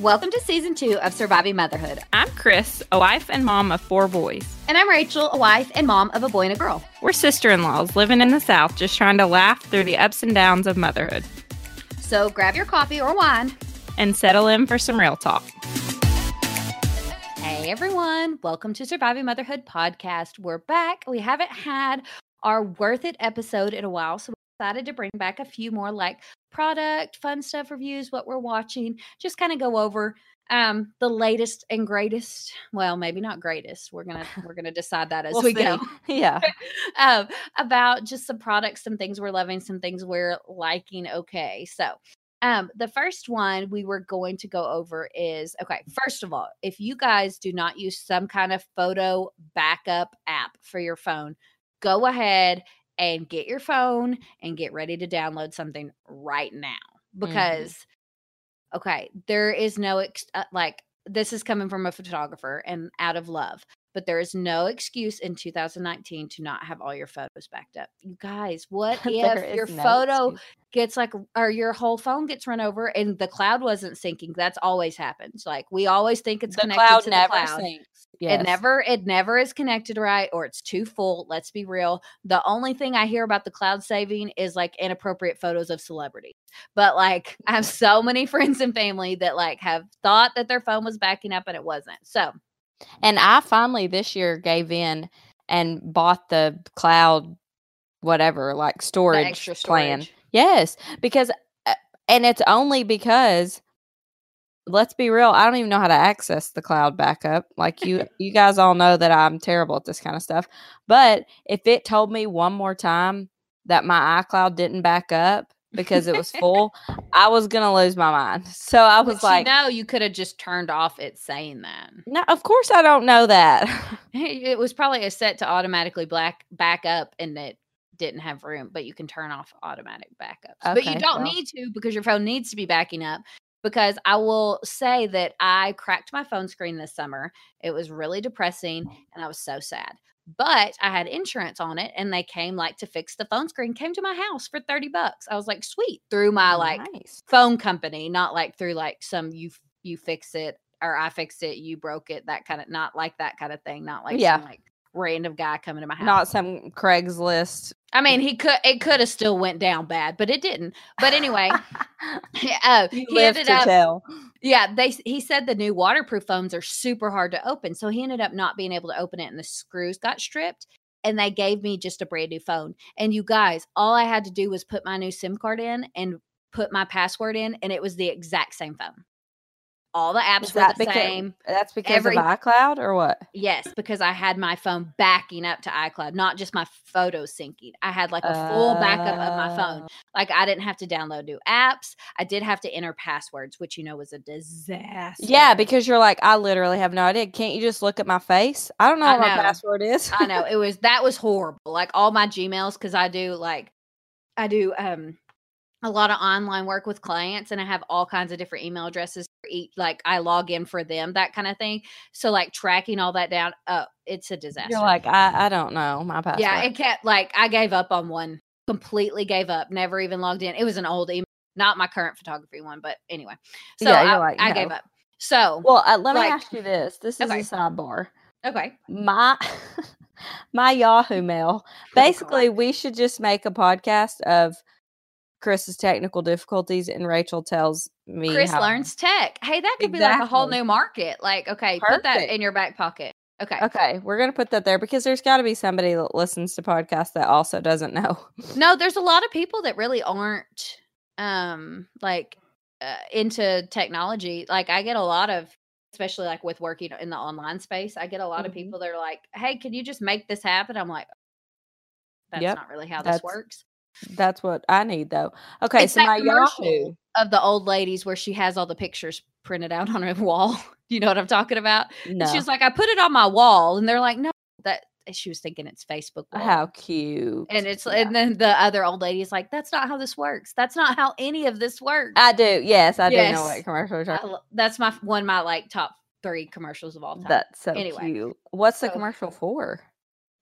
Welcome to season two of Surviving Motherhood. I'm Chris, a wife and mom of four boys. And I'm Rachel, a wife and mom of a boy and a girl. We're sister in laws living in the South, just trying to laugh through the ups and downs of motherhood So grab your coffee or wine. and settle in for some real talk. Hey everyone, welcome to Surviving Motherhood podcast. We're back. We haven't had our worth it episode in a while, so we decided to bring back a few more like product, fun stuff reviews, what we're watching, just kind of go over um the latest and greatest well maybe not greatest we're gonna we're gonna decide that as We'll we see. go Yeah. um, about just some products, some things we're loving, some things we're liking. Okay, so um, the first one we were going to go over is okay. First of all, if you guys do not use some kind of photo backup app for your phone, go ahead and get your phone and get ready to download something right now because okay, there is no ex- uh, like this is coming from a photographer and out of love but there is no excuse in 2019 to not have all your photos backed up. You guys, what if your no photo excuse. gets like, or your whole phone gets run over and the cloud wasn't syncing? That's always happens. Like we always think it's the connected cloud to never the cloud. sinks. It never, it never is connected right, or it's too full. Let's be real. The only thing I hear about the cloud saving is like inappropriate photos of celebrities. But like, I have so many friends and family that like have thought that their phone was backing up and it wasn't. So And I finally this year gave in and bought the cloud, whatever, like storage, extra plan. Yes, because, uh, and it's only because, let's be real, I don't even know how to access the cloud backup. Like you, you guys all know that I'm terrible at this kind of stuff. But if it told me one more time that my iCloud didn't back up because it was full, I was gonna lose my mind. So I was But like, you know, you could have just turned off it saying that. no, of course I don't know that. It was probably a set to automatically black back up and it didn't have room, but you can turn off automatic backups. but you don't well. need to because your phone needs to be backing up. Because I will say that I cracked my phone screen this summer. It was really depressing and I was so sad. But I had insurance on it and they came like to fix the phone screen, came to my house for 30 bucks. I was like, sweet, through my like nice. phone company, not like through like some you you fix it or I fixed it, you broke it, that kind of not like that kind of thing, not like Yeah. some like random guy coming to my house. Not some Craigslist. I mean, he could it could have still went down bad, but it didn't. But anyway, uh, You he ended up tell. yeah, they he said the new waterproof phones are super hard to open. So he ended up not being able to open it and the screws got stripped and they gave me just a brand new phone. And you guys, all I had to do was put my new SIM card in and put my password in and it was the exact same phone. All the apps were the because, same. That's because Every- of iCloud or what? Yes, because I had my phone backing up to iCloud, not just my photos syncing. I had like a full backup of my phone. Oh. Like I didn't have to download new apps. I did have to enter passwords, which you know was a disaster. Yeah, because you're like, I literally have no idea. Can't you just look at my face? I don't know I what my password is. I know it was that was horrible. Like all my Gmails, because I do like I do um a lot of online work with clients and I have all kinds of different email addresses for each like I log in for them, that kind of thing. So like tracking all that down, uh it's a disaster. You're like, I, I don't know my password. yeah, it kept like I gave up on one, completely gave up, never even logged in. It was an old email, not my current photography one, but anyway. So Yeah, I, like, I gave up. So well, uh, let me like- ask you this. This is Okay. a sidebar. okay. My my Yahoo mail. Oh, Basically, we should just make a podcast of Chris's technical difficulties, and Rachel tells me Chris how- learns tech. Hey, that could be like a whole new market. Like, okay, put that in your back pocket. Okay. Okay, we're gonna put that there because there's got to be somebody that listens to podcasts that also doesn't know. No, there's a lot of people that really aren't um like uh, into technology. Like I get a lot of especially like with working in the online space, I get a lot of Mhm. people that are like, "Hey, can you just make this happen?" I'm like, That's Yep, not really how this works. That's what I need though. Okay, It's so my. Yahoo. Of the old ladies where she has all the pictures printed out on her wall. You know what I'm talking about? No. She was like, I put it on my wall, and they're like, no, that she was thinking it's Facebook. Wall. How cute. And it's Yeah. and then the other old lady is like, that's not how this works. That's not how any of this works. I do. Yes, I do know what commercial you're lo- that's my one of my like top three commercials of all time. That's so Anyway, cute. What's the commercial for?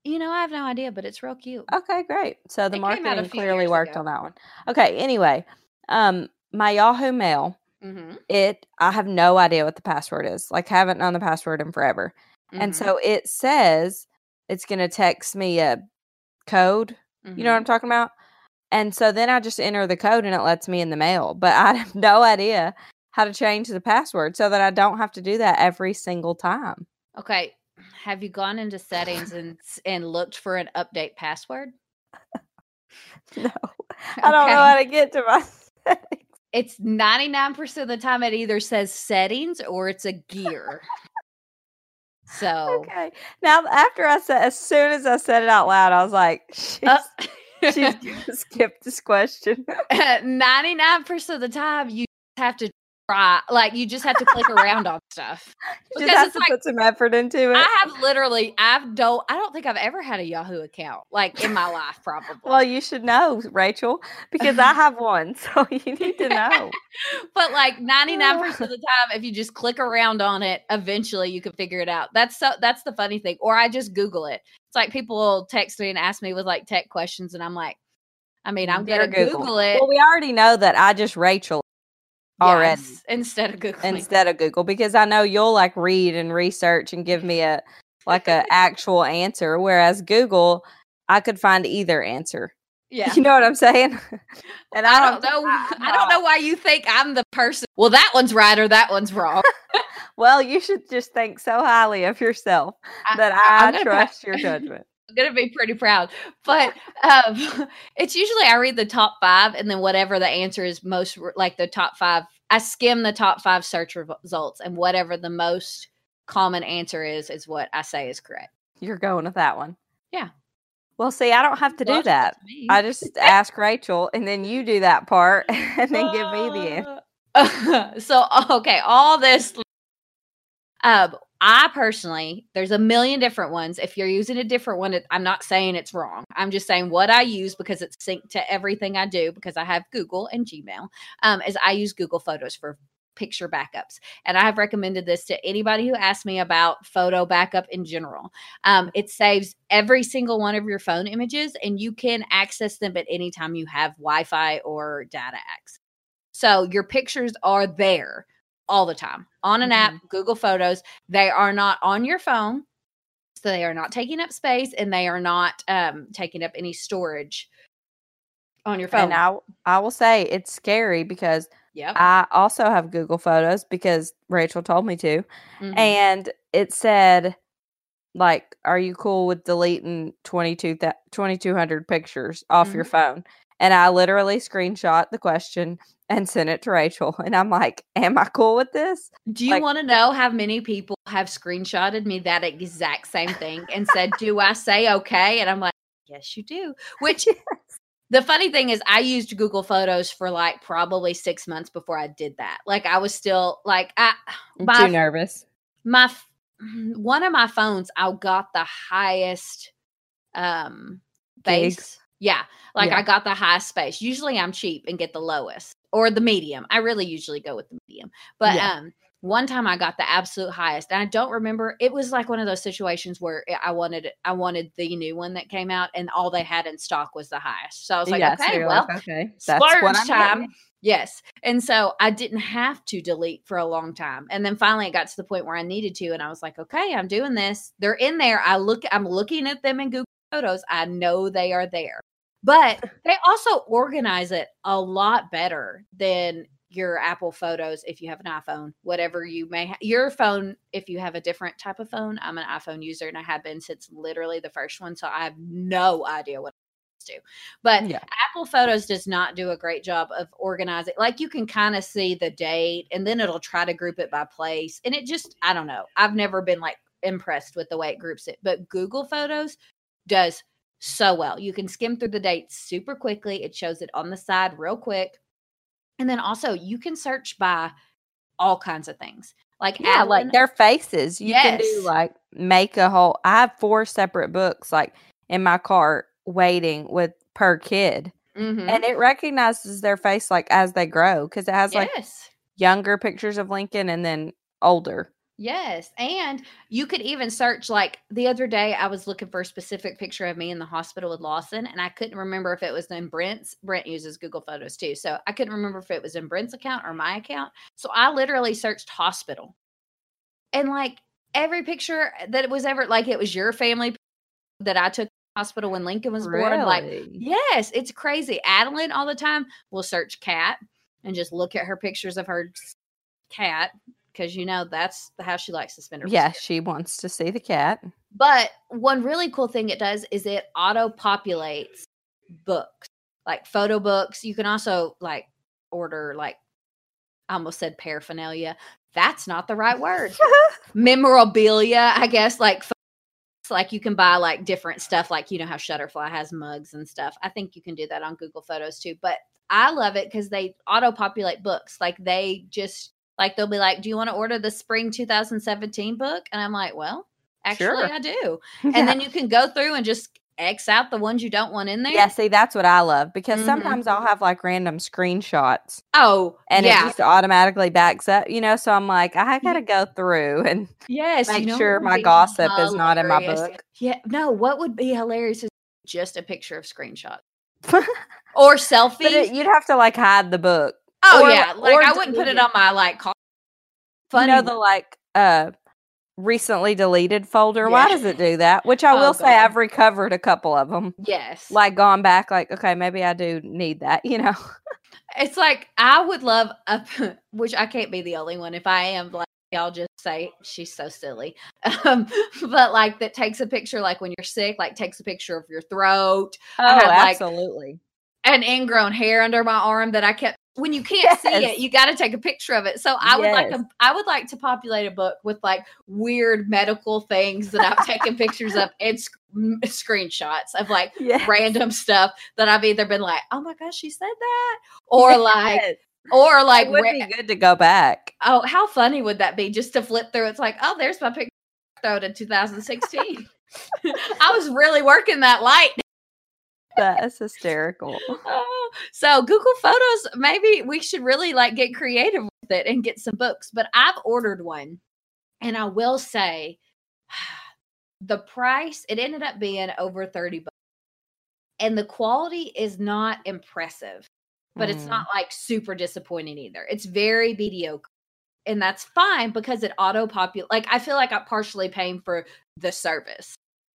You know, I have no idea, but it's real cute. Okay, great. So the It came out a marketing few clearly years worked ago. on that one. Okay, anyway, um my Yahoo Mail, Mm-hmm. it I have no idea what the password is. Like haven't known the password in forever. And Mm-hmm. so it says it's going to text me a code. You Mm-hmm. know what I'm talking about? And so then I just enter the code and it lets me in the mail. But I have no idea how to change the password so that I don't have to do that every single time. Okay. Have you gone into settings and and looked for an update password? No. I don't know how to get to my settings. It's 99% of the time it either says settings or it's a gear. So Okay. Now after I said as soon as I said it out loud, I was like, she's, uh, she's gonna skip this question. 99% of the time you have to try like you just have to click around on stuff. You Because just have it's to like- put some effort into it. I have literally I've don't I don't think I've ever had a Yahoo account like in my life probably. well, you should know, Rachel, because I have one, so you need to know. but like 99% of the time if you just click around on it eventually you can figure it out that's so that's the funny thing or i just google it it's like people text me and ask me with like tech questions and i'm like i mean i'm Better gonna google, it Well, we already know that I just Rachel already yes, instead of Google. instead of Google because I know you'll like read and research and give me a like a actual answer, whereas Google I could find either answer. yeah You know what I'm saying? and I don't have to- know. I'm I don't know why you think I'm the person. Well, that one's right or that one's wrong. Well, you should just think so highly of yourself I- that I, trust your judgment. I'm gonna be pretty proud. But um, it's usually I read the top five and then whatever the answer is most like the top five. I skim the top five search results and whatever the most common answer is is what I say is correct. You're going with that one. Yeah. Well, see, I don't have to do that. I just ask Rachel, and then you do that part, and then give me the answer. Uh, so okay, all this. Um, I personally, there's a million different ones. If you're using a different one, I'm not saying it's wrong. I'm just saying what I use because it's synced to everything I do because I have Google and Gmail. Um, is I use Google Photos for picture backups, and I have recommended this to anybody who asks me about photo backup in general. Um, it saves every single one of your phone images, and you can access them at any time you have Wi-Fi or data access. So your pictures are there all the time on an app, Google Photos. They are not on your phone. So they are not taking up space and they are not um, taking up any storage on your phone. And I, I will say it's scary because yep. I also have Google Photos because Rachel told me to, Mhm. and it said, like, are you cool with deleting 22 2200 pictures off your Mhm. phone? And I literally screenshot the question and sent it to Rachel, and I'm like, am I cool with this? Do you like- want to know how many people have screenshotted me that exact same thing and said, Do I say okay? And I'm like, Yes, you do. Which the funny thing is, I used Google Photos for like probably six months before I did that. Like, I was still like, I, I'm my too nervous. my one of my phones i got the highest um Gigs. Yeah like Yeah. i got the highest space usually i'm cheap and get the lowest or the medium i really usually go with the medium but Yeah. um one time i got the absolute highest and i don't remember it was like one of those situations where i wanted i wanted the new one that came out and all they had in stock was the highest so i was like Yeah, so okay well like, okay, splurge what I'm time. getting. Yes. And so I didn't have to delete for a long time. And then finally it got to the point where I needed to. And I was like, okay, I'm doing this. They're in there. I look, I'm looking at them in Google Photos. I know they are there. But they also organize it a lot better than your Apple photos if you have an iPhone, whatever you may have. Your phone, if you have a different type of phone, I'm an iPhone user and I have been since literally the first one. So I have no idea what to. Do. But Yeah. Apple Photos does not do a great job of organizing. Like you can kind of see the date and then it'll try to group it by place. And it just, I don't know. I've never been like impressed with the way it groups it. But Google Photos does so well. You can skim through the dates super quickly. It shows it on the side real quick. And then also you can search by all kinds of things. Like Yeah, like their faces. You can do like make a whole. I have four separate books like in my cart waiting with per kid, Mhm. and it recognizes their face like as they grow because it has like yes. younger pictures of Lincoln and then older. Yes. And you could even search like the other day I was looking for a specific picture of me in the hospital with Lawson and I couldn't remember if it was in Brent's. Brent uses Google Photos too. So I couldn't remember if it was in Brent's account or my account. So I literally searched hospital. And like every picture that it was ever like it was your family that I took hospital when Lincoln was born. Like Yes, it's crazy. Adeline all the time will search cat and just look at her pictures of her cat because you know that's how she likes to spend her. yeah, she wants to see the cat. But one really cool thing it does is it auto populates books, like photo books. You can also like order like I almost said paraphernalia. That's not the right word. Memorabilia, I guess, like like you can buy like different stuff, like you know how Shutterfly has mugs and stuff. I think you can do that on Google Photos too. But I love it because they auto populate books. Like they just like they'll be like, "Do you want to order the spring 2017 book?" And I'm like, "Well, actually, Sure. I do." And then you can go through and just X out the ones you don't want in there. yeah, see, that's what I love because Mhm. sometimes I'll have like random screenshots Oh, and yeah. it just automatically backs up, you know. So I'm like, I gotta go through and yes. make you know sure my gossip is not in my book. Yeah. No, what would be hilarious is just a picture of screenshot or selfies. It, you'd have to like hide the book. Oh or- yeah, like I wouldn't put it on my like. Call- Funny, you know the like uh recently deleted folder. Why does it do that? Which I Oh, will say I've recovered a couple of them. yes. Like gone back, like okay, maybe I do need that. You know, It's like I would love a, which I can't be the only one. If I am, like I'll just say she's so silly. Um, but like that takes a picture, like when you're sick, like takes a picture of your throat, oh, had, like, absolutely. an ingrown hair under my arm that I kept. When you can't see it, you got to take a picture of it. So I would like a, I would like to populate a book with like weird medical things that I've taken pictures of and sc- screenshots of like yeah. random stuff that I've either been like, oh my gosh, she said that, or like, or like, it would ra- be good to go back. oh, how funny would that be just to flip through? It's like, oh, there's my picture in 2016. I was really working that light. That's hysterical. Oh, so Google Photos, maybe we should really like get creative with it and get some books. But I've ordered one, and I will say, the price it ended up being over thirty bucks, and the quality is not impressive, but it's Mm. not like super disappointing either. It's very mediocre. And that's fine because it auto populate. Like I feel like I'm partially paying for the service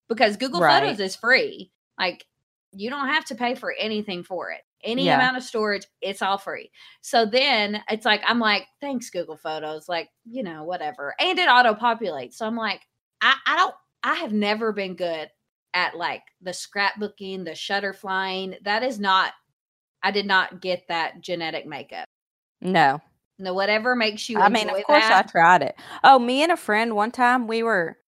because Google Right. Photos is free. Like you don't have to pay for anything for it. Any Yeah. amount of storage, it's all free. So then it's like I'm like, thanks Google Photos, like you know whatever, and it auto populates. So I'm like, I I don't, I have never been good at like the scrapbooking, the shutter flying. That is not. I did not get that genetic makeup. No, No, whatever makes you. I mean, of course, that. I tried it. Oh, me and a friend one time we were,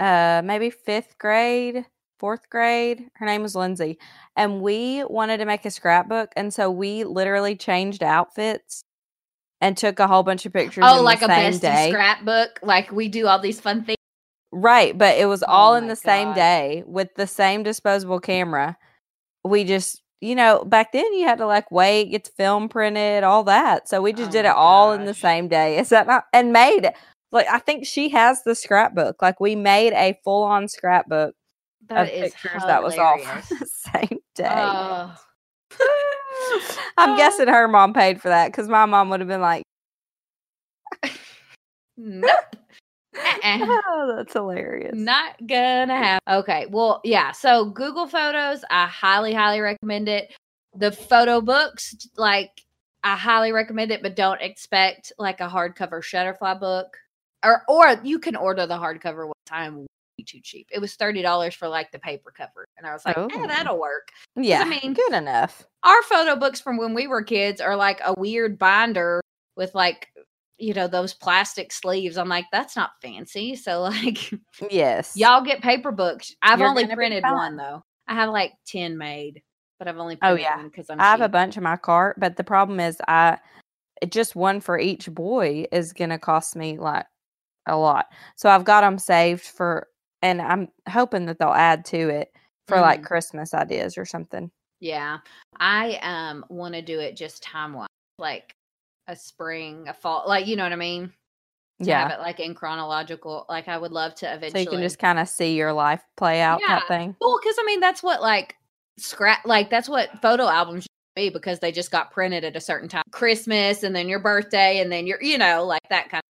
uh, maybe fifth grade, fourth grade. Her name was Lindsay, and we wanted to make a scrapbook, and so we literally changed outfits and took a whole bunch of pictures. Oh, in like a bestie day. scrapbook. Like we do all these fun things. Right, but it was Oh all in my the same day with the same disposable camera. We just, you know, back then you had to like wait, get the film printed, all that. So we just Oh did it all in the same day. Is that not? And made it. Like I think she has the scrapbook. Like we made a full on scrapbook That of is pictures that was all from hilarious. the same day. Oh. I'm Oh. guessing her mom paid for that because my mom would have been like, Nope. Uh-uh. "Oh, that's hilarious." Not gonna happen. Okay. Well, yeah. So Google Photos, I highly, highly recommend it. The photo books, like I highly recommend it, but don't expect like a hardcover Shutterfly book. Or or you can order the hardcover one time too cheap. It was thirty dollars for like the paper cover. And I was like, Oh. eh, that'll work. yeah, I mean- good enough. Our photo books from when we were kids are like a weird binder with like you know those plastic sleeves. I'm like, that's not fancy. So like Yes, Y'all get paper books. I've You're only printed one though. I have like 10 made, but I've only Oh, yeah. because I'm I have a bunch in my cart, but the problem is I it- just one for each boy is gonna cost me like a lot. So I've got them saved for, and I'm hoping that they'll add to it for like Mhm. Christmas ideas or something. Yeah. I um want to do it just time wise, like a spring, a fall, like you know what I mean? Yeah. have it like in chronological. Like I would love to eventually. So you can just kind of see your life play out Yeah. thing. Well, because I mean that's what like scrap like that's what photo albums should be because they just got printed at a certain time. Christmas and then your birthday and then your you know, like that kind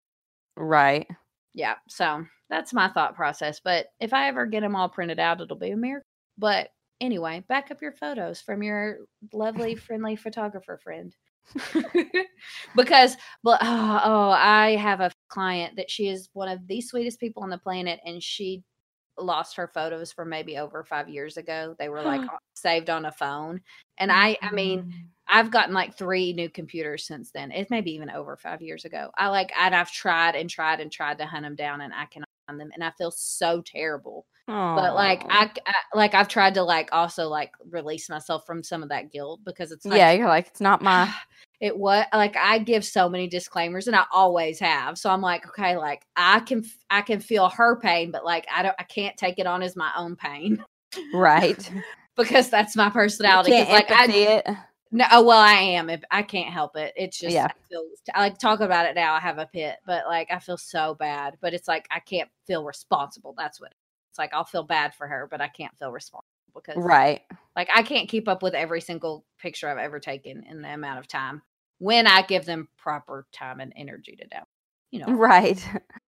of Right. yeah. So that's my thought process. But if I ever get them all printed out, it'll be a miracle. But anyway, back up your photos from your lovely, friendly photographer friend. because, but oh, oh, I have a client that she is one of the sweetest people on the planet, and she lost her photos from maybe over five years ago. They were like saved on a phone, and I, I mean, Mm. I've gotten like three new computers since then. It may be even over five years ago. I like, and I've tried and tried and tried to hunt them down, and I cannot find them, and I feel so terrible. But like, I, I like I've tried to like also like release myself from some of that guilt because it's like, yeah, you're like it's not my. it was like I give so many disclaimers, and I always have. So I'm like, okay, like I can i can feel her pain, but like I don't I can't take it on as my own pain Right. because that's my personality like I, it. No, oh, well, I am. If I can't help it, it's just Yeah. I feel. I like talk about it now. I have a pit, but like I feel so bad. But it's like I can't feel responsible. That's what it's like. I'll feel bad for her, but I can't feel responsible because Right. like I can't keep up with every single picture I've ever taken in the amount of time when I give them proper time and energy to do. You know, Right.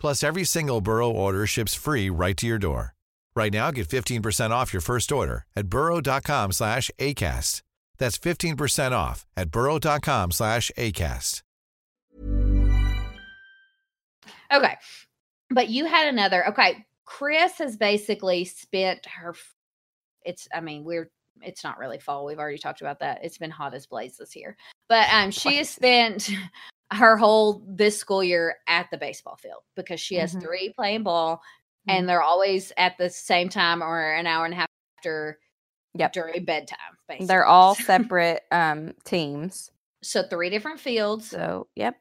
Plus, every single Burrow order ships free right to your door. Right now, get 15% off your first order at burrow.com slash ACAST. That's 15% off at burrow.com slash ACAST. okay. But you had another. Okay, Chris has basically spent her. It's. I mean, we're. It's not really fall. We've already talked about that. It's been hot as blazes here. But um, she has spent her whole this school year at the baseball field because she has Mhm. three playing ball, Mhm. and they're always at the same time or an hour and a half after. Yep. During bedtime, basically. They're all separate um teams. so three different fields. So, yep.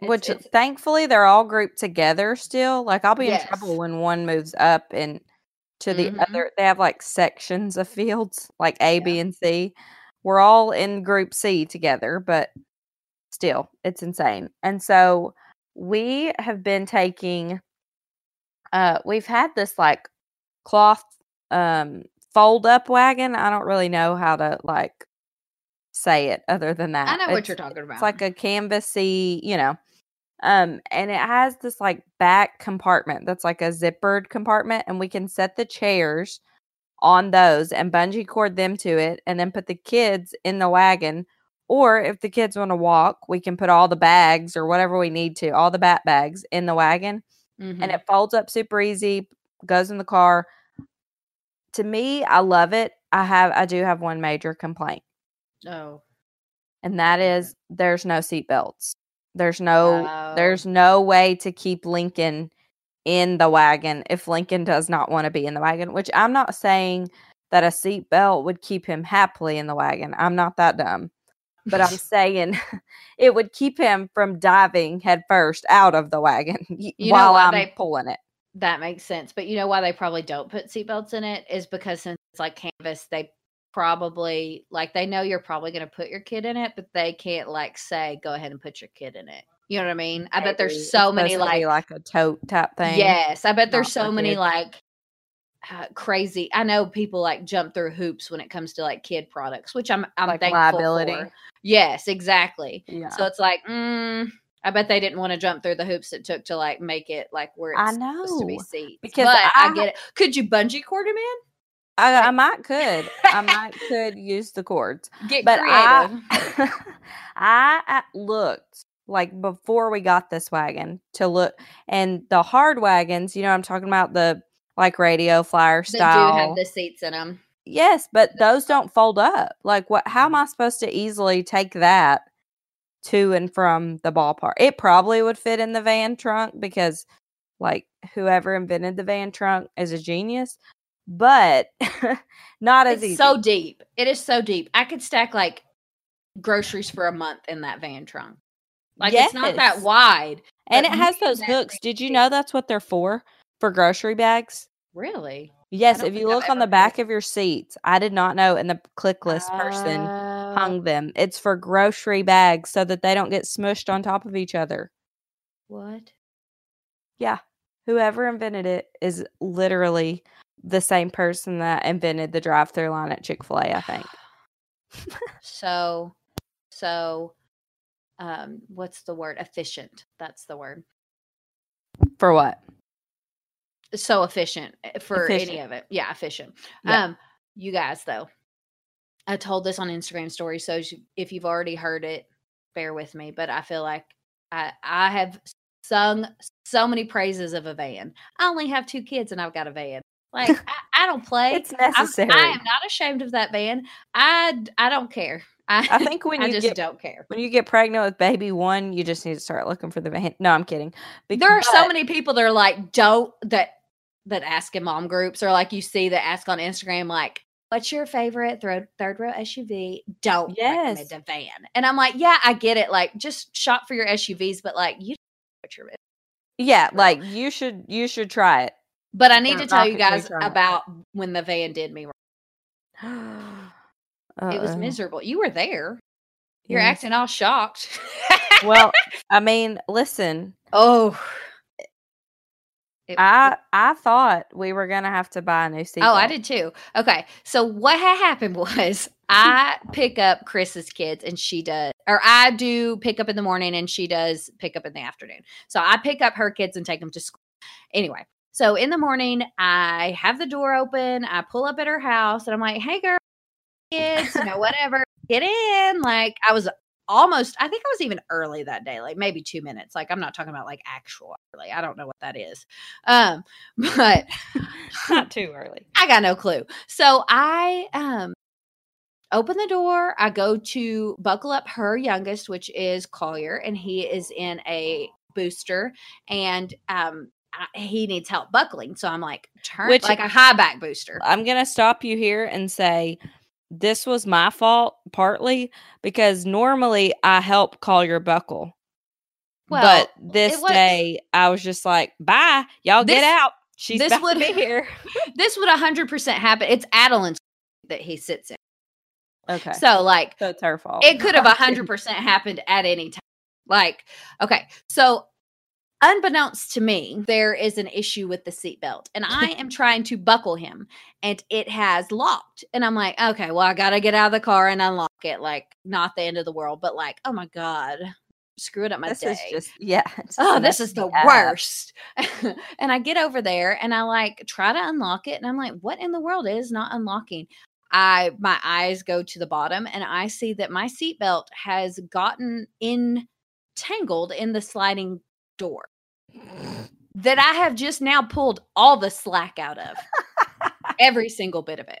It's- Which it's- thankfully they're all grouped together still. Like I'll be in trouble when one moves up and to the Mhm. other. They have like sections of fields, like A, B, and C. We're all in group C together, but still, it's insane. And so we have been taking uh we've had this like cloth um fold up wagon. I don't really know how to like say it other than that. I know what you're talking about. it's like a canvasy, you know. Um, and it has this like back compartment that's like a zippered compartment, and we can set the chairs on those and bungee cord them to it, and then put the kids in the wagon. Or if the kids want to walk, we can put all the bags or whatever we need to, all the bat bags in the wagon, Mhm. and it folds up super easy, goes in the car. To me, I love it. I have, I do have one major complaint oh, and that is there's no seat belts. There's no Oh. there's no way to keep Lincoln in the wagon if Lincoln does not want to be in the wagon, which I'm not saying that a seat belt would keep him happily in the wagon. I'm not that dumb. But I'm saying it would keep him from diving headfirst out of the wagon You know while why I'm they- pulling it. That makes sense. But you know why they probably don't put seatbelts in it is because since it's like canvas, they probably like they know you're probably going to put your kid in it, but they can't like say go ahead and put your kid in it. You know what I mean? I bet Maybe. there's It's so many to be like, like a tote type thing. yes, I bet there's not so many kids. like uh, crazy. I know people like jump through hoops when it comes to like kid products, which I'm I'm Like thankful liability. for. Yes, exactly. Yeah. So it's like, mm, I bet they didn't want to jump through the hoops it took to like make it like where it's I supposed to be know, seats. because but I, I- get it. Could you bungee cord him in? I, I might could. I might could use the cords. Get but creative. I, I I looked like before we got this wagon to look, and the hard wagons. You know, I'm talking about the like radio flyer That do style. have the seats in them. yes, but those don't fold up. Like, what? How am mm. I supposed to easily take that to and from the ballpark? It probably would fit in the van trunk because, like, whoever invented the van trunk is a genius. But not as It's easy. so deep. It is so deep. I could stack like groceries for a month in that van trunk. Like it's not that wide. And it has those hooks. Did you know that's what they're for? For grocery bags? Really? Yes, if you look on the back of your seats, I did not know, and the click list person Uh, hung them. It's for grocery bags so that they don't get smushed on top of each other. What? Yeah. Whoever invented it is literally the same person that invented the drive through line at Chick fil A, I think. So, so, um, what's the word? Efficient. That's the word. For what? So efficient eh, for any of it. Yeah, efficient. Yeah. Um, you guys though, I told this on Instagram story. So if you've already heard it, bear with me. But I feel like I I have sung so many praises of a van. I only have two kids and I've got a van. Like I, I don't play. It's I'm- necessary. I am not ashamed of that van. I I don't care. I, I think when I you just get don't care. when you get pregnant with baby one, you just need to start looking for the van. No, I'm kidding. Bec- there are so many people that are like don't that that ask in mom groups or like you see that ask on Instagram like what's your favorite third third row SUV? Don't Yes. recommend a van. And I'm like, yeah, I get it. Like just shop for your SUVs, but like you don't know what you're Yeah, like you should you should try it. But I need to tell you it till you guys try it. about when the van did me wrong. It was miserable. You were there. You're Yes. acting all shocked. Well, I mean, listen, oh. It- I I thought we were gonna have to buy a new seat. Oh, I did too. Okay. So what had happened was I pick up Chris's kids and she does, or I do pick up in the morning and she does pick up in the afternoon. So I pick up her kids and take them to school. Anyway, so in the morning, I have the door open. I pull up at her house and I'm like, hey, girl, kids, you know, whatever, get in. Like I was almost, I think I was even early that day, like maybe two minutes. Like I'm not talking about like actual early. I don't know what that is. Um, but not too early. I got no clue. So I um open the door. I go to buckle up her youngest, which is Collier, and he is in a booster and um I, he needs help buckling. So I'm like, turn Which- like a high back booster. I'm gonna stop you here and say this was my fault partly because normally I help Collier buckle. Well, but this was- day I was just like, bye, y'all This- get out. She's this would- be here. this would 100% happen. It's Adeline's that he sits in. Okay. So like So it's her fault. it could have 100% happened at any time. Like, okay. So, unbeknownst to me, there is an issue with the seatbelt, and I am trying to buckle him, and it has locked. And I'm like, okay, well, I got to get out of the car and unlock it. Like, not the end of the world, but like, oh my God, screwing up my this day. is just yeah. Oh, this is the FYI. worst. and I get over there and I like try to unlock it. And I'm like, what in the world is not unlocking? I my eyes go to the bottom and I see that my seatbelt has gotten entangled in the sliding door that I have just now pulled all the slack out of. Every single bit of it.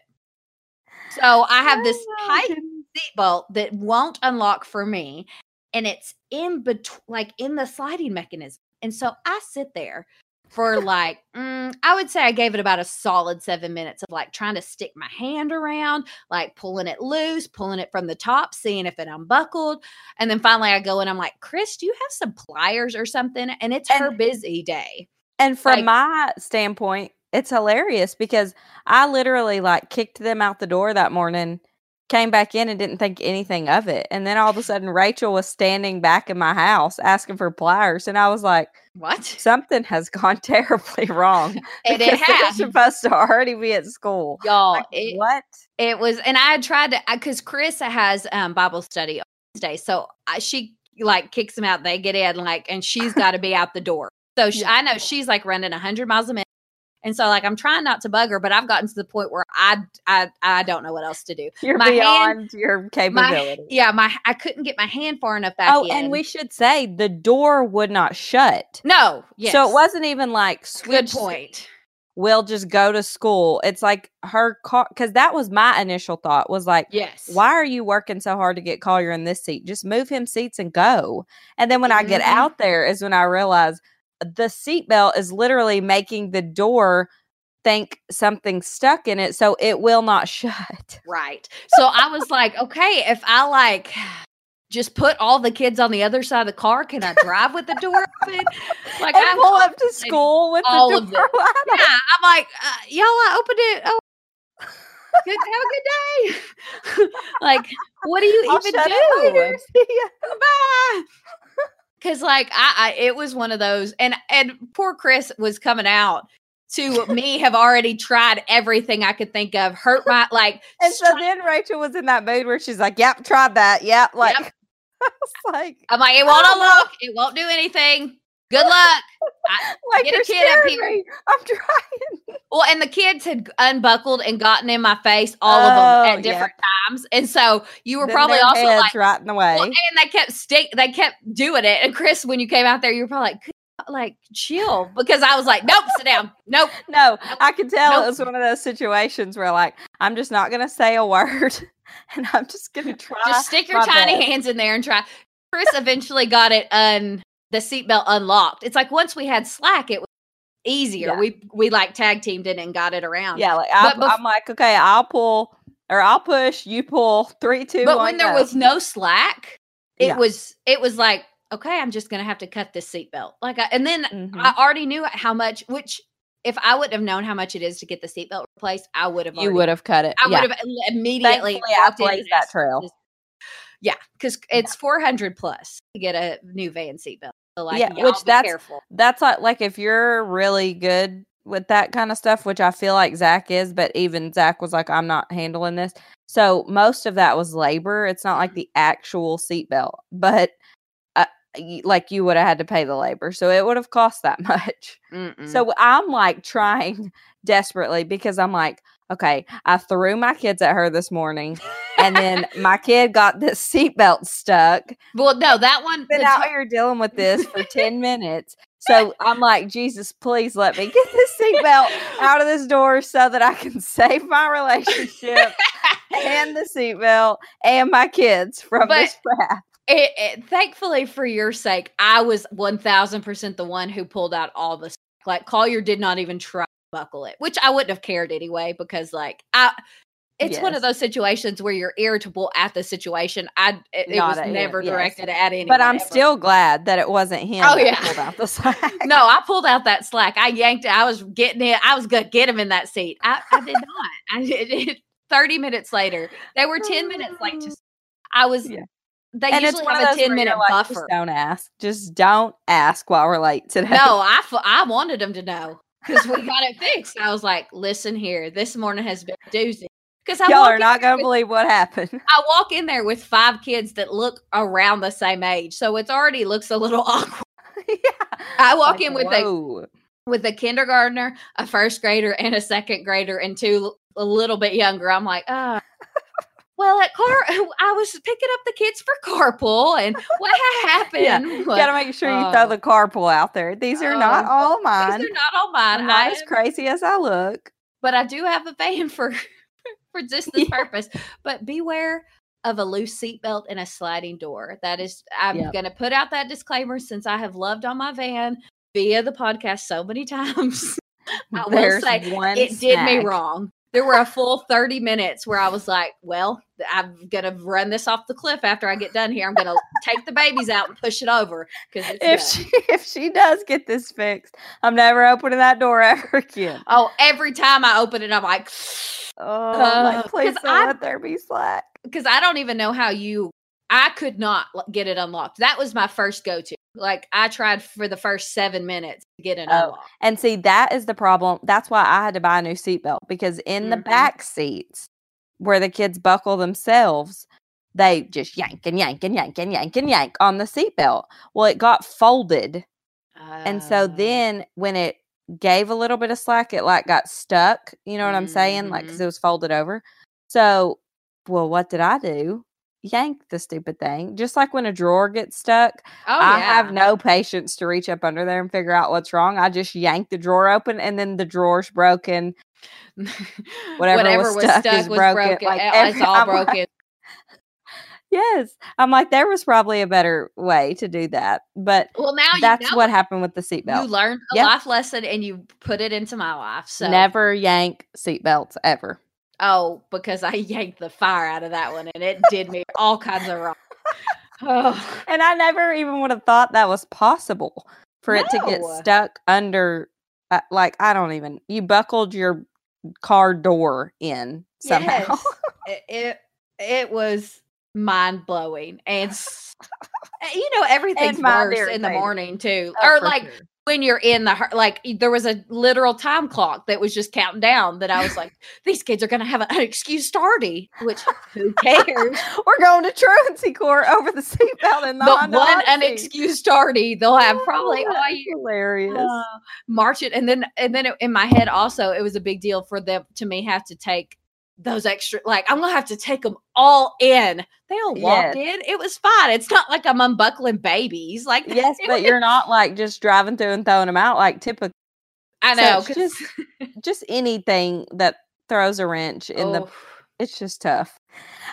So I have this Oh, tight seatbelt that won't unlock for me and it's in between like in the sliding mechanism and so i sit there for like mm, i would say i gave it about a solid seven minutes of like trying to stick my hand around like pulling it loose pulling it from the top seeing if it unbuckled and then finally i go and i'm like chris do you have some pliers or something? And it's her busy day. And from Like- my standpoint, it's hilarious because I literally like kicked them out the door that morning came back in and didn't think anything of it. And then all of a sudden, Rachel was standing back in my house asking for pliers. And I was like, What? something has gone terribly wrong. And it because supposed to already be at school. Y'all, Like, it, what? it was, and I tried to, because Carissa has um, Bible study on Wednesday. So I, she like kicks them out. They get in, like, and she's got to be out the door. So she, I know she's like running 100 miles a minute. And so, like, I'm trying not to bug her, but I've gotten to the point where I, I, I don't know what else to do. You're my hand- beyond your My, capability. yeah, my, I couldn't get my hand far enough back oh, in. and we should say the door would not shut. no, yes. So it wasn't even like good point. We'll just go to school. It's like her car because that was my initial thought was like, Yes. why are you working so hard to get Collier in this seat? Just move him seats and go. And then when I get Mhm. out there is when I realize the seatbelt is literally making the door think something stuck in it, so it will not shut. Right. So I was like, okay, if I like just put all the kids on the other side of the car, can I drive with the door open? Like I'm pull up to school with all the of door it. Yeah, I'm like, uh, y'all, I opened it. Oh, good. Have a good day. like, what do you I'll even do? later. See ya. Bye. Cause like I, I, it was one of those, and and poor Chris was coming out to me have already tried everything I could think of, hurt my like, And so then Rachel was in that mood where she's like, "Yep, tried that. Yep." Like, I was like, I'm like, it won't unlock, it won't do anything. Good luck. I, like Get a kid up here. me. I'm trying. well, and the kids had unbuckled and gotten in my face, all of them Oh, at different times, and so you were Then probably also like, right in the way. well, and they kept stick, they kept doing it. And Chris, when you came out there, you were probably like, like chill, because I was like, nope, sit down, nope. No, I could tell Nope. it was one of those situations where like I'm just not gonna say a word and I'm just gonna try. Just stick your tiny best. hands in there and try. Chris eventually got it un the seatbelt unlocked. It's like once we had slack, it was easier. Yeah. We we like tag teamed it and got it around. Yeah, like I, bef- I'm like, okay, I'll pull or I'll push, you pull, three, two, but one, when there go. was no slack, it Yeah. was it was like okay, I'm just gonna have to cut this seatbelt. Like, I, and then Mhm. I already knew how much. Which if I wouldn't have known how much it is to get the seatbelt replaced, I would have. you would have cut it. I yeah. would have immediately. Thankfully, I blazed that trail. this- Yeah, because it's four hundred plus to get a new van seatbelt. So like, Yeah, which that's- careful. That's like like if you're really good with that kind of stuff, which I feel like Zach is, but even Zach was like, I'm not handling this. So most of that was labor. It's not Mm-hmm. like the actual seatbelt, but like you would have had to pay the labor, so it would have cost that much. Mm-mm. So I'm like trying desperately because I'm like, okay, I threw my kids at her this morning, and then my kid got this seatbelt stuck. well, no, that one. Been out t- here dealing with this for 10 minutes. So I'm like, Jesus, please let me get this seatbelt out of this door so that I can save my relationship and the seatbelt and my kids from But- this trap. It, it, thankfully, for your sake, I was one thousand percent the one who pulled out all the. Like Collier did not even try to buckle it, which I wouldn't have cared anyway because, like, I. It's one of those situations where you're irritable at the situation. I it, it was at him, never yes. directed at anyone. But I'm ever. still glad that it wasn't him. Oh, that yeah. pulled out the slack. no, I pulled out that slack. I yanked it. I was getting it. I was gonna get him in that seat. I, I did not. I did it. Thirty minutes later, they were ten minutes late. To, I was. Yeah. They and usually it's one of have a 10 minute like, buffer. Just don't ask. Just don't ask while we're late today. No, I f- I wanted them to know because we got it fixed. I was like, listen here, this morning has been doozy. Because y'all are not gonna with- believe what happened. I walk in there with five kids that look around the same age, so it's already looks a little awkward. yeah. I walk Like, in with a with a kindergartner, a first grader, and a second grader, and two a little bit younger. I'm like, uh well, at car, I was picking up the kids for carpool, and what happened? Yeah, You gotta make sure you throw the carpool out there. These are not uh, all these mine. are not all mine. I'm not I as am- crazy as I look. but I do have a van for for just this purpose. But beware of a loose seatbelt and a sliding door. That is, I'm Yep. going to put out that disclaimer since I have loved on my van via the podcast so many times. I will There's say one it did me wrong. There were a full 30 minutes where I was like, well, I'm going to run this off the cliff after I get done here. I'm going to take the babies out and push it over it's If she if she does get this fixed, I'm never opening that door ever again. Oh, every time I open it, I'm like, Oh, Uh, like please don't I- let there be slack. because I don't even know how you. I could not get it unlocked. That was my first go to. Like I tried for the first seven minutes to get it Oh. And see, that is the problem. That's why I had to buy a new seatbelt because in the Mhm. back seats where the kids buckle themselves, they just yank and yank and yank and yank and yank on the seatbelt. Well, it got folded. And so Uh, then when it gave a little bit of slack, it like got stuck. You know what I'm saying? Like, because Mhm. it was folded over. So, well, what did I do? Yank the stupid thing. Just like when a drawer gets stuck, oh, I yeah. have no patience to reach up under there and figure out what's wrong. I just yank the drawer open and then the drawer's broken. Whatever was stuck is broken, like, Uh, every- it's all I'm like- broken. Yes. I'm like, there was probably a better way to do that. But Well, now that's what happened with the seatbelt. You learned a Yep. life lesson and you put it into my life. So Never yank seatbelts ever. Oh, because I yanked the fire out of that one and it did me all kinds of wrong. Oh, And I never even would have thought that was possible for it to get stuck under, uh, like, I don't even, you buckled your car door in somehow. yes. it, it it was mind blowing and you know everything's worse in the morning too, Oh, or like sure. When you're in the like there was a literal time clock that was just counting down that I was like these kids are gonna have an unexcused tardy, which who cares? We're going to truancy court over the seatbelt and the the one unexcused tardy they'll have probably Oh, all year. hilarious. uh, march it and then and then it- in my head also it was a big deal for them to me have to take those extra like i'm gonna have to take them all in they all walked in it was fine it's not like i'm unbuckling babies like yes, but you're not like just driving through and throwing them out like typical. i know 'cause- just just anything that throws a wrench in the oh, it's just tough.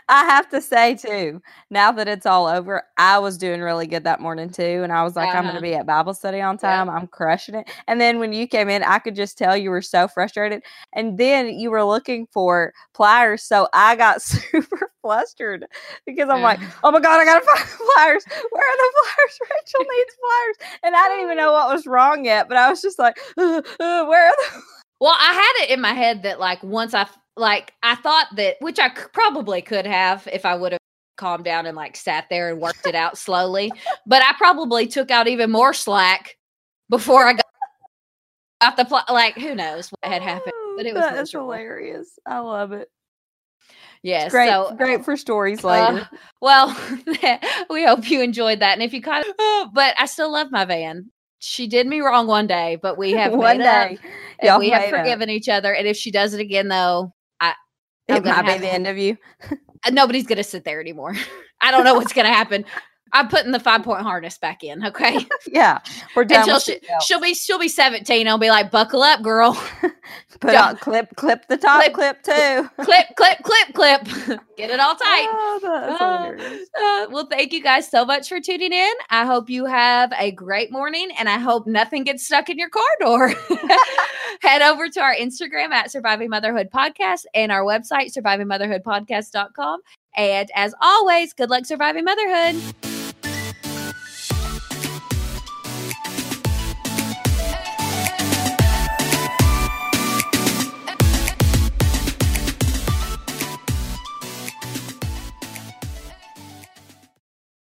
I have to say too, now that it's all over, I was doing really good that morning too. And I was like, I'm Uh-huh. gonna be at Bible study on time. I'm crushing it. And then when you came in, I could just tell you were so frustrated. And then you were looking for pliers. So I got super flustered because I'm like, oh my God, I gotta find the pliers. Where are the pliers? Rachel needs pliers. And I didn't even know what was wrong yet, but I was just like, uh, uh, where are the well i had it in my head that like once i like i thought that which i c- probably could have if i would have calmed down and like sat there and worked it out slowly but i probably took out even more slack before i got got the pl- like who knows what had happened but it was That is hilarious. I love it. Yes. It's great, So, great for stories uh, later. well, we hope you enjoyed that. And if you kind of, but I still love my van. She did me wrong one day, but we have One made up, day, and we have made up. forgiven each other. And if she does it again, though, it might be the end of you. uh, nobody's gonna sit there anymore. I don't know what's gonna happen. I'm putting the five point harness back in. Okay. Yeah, we're done. Until she, she'll be she'll be 17. I'll be like, buckle up, girl. Put on clip, clip the top Clip- clip, too. clip, clip, clip, clip. Get it all tight. Oh, Uh. Uh, well, thank you guys so much for tuning in. I hope you have a great morning and I hope nothing gets stuck in your car door. Head over to our Instagram at Surviving Motherhood Podcast and our website, survivingmotherhoodpodcast.com. And as always, good luck surviving motherhood.